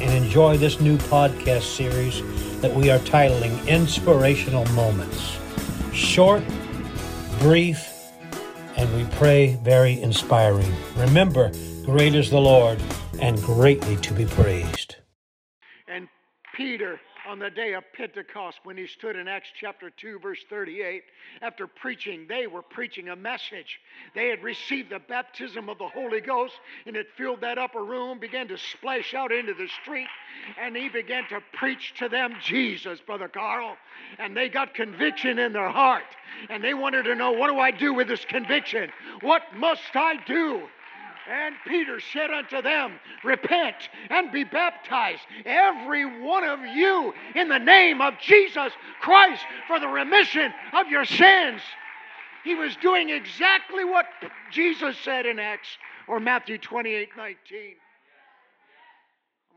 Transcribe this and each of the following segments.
and enjoy this new podcast series that we are titling Inspirational Moments. Short, brief, and we pray very inspiring. Remember, great is the Lord and greatly to be praised. And Peter, on the day of Pentecost, when he stood in Acts chapter 2, verse 38, after preaching, they were preaching a message. They had received the baptism of the Holy Ghost, and it filled that upper room, began to splash out into the street, and he began to preach to them Jesus, Brother Carl. And they got conviction in their heart, and they wanted to know, what do I do with this conviction? What must I do? And Peter said unto them, Repent and be baptized, every one of you, in the name of Jesus Christ, for the remission of your sins. He was doing exactly what Jesus said in Acts or Matthew 28 19.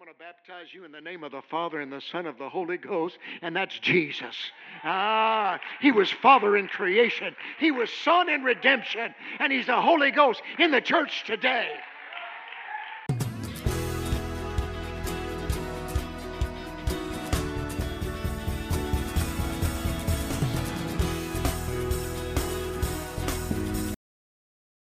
I'm going to baptize you in the name of the Father and the Son of the Holy Ghost, and that's Jesus. Ah, He was Father in creation, He was Son in redemption, and He's the Holy Ghost in the church today.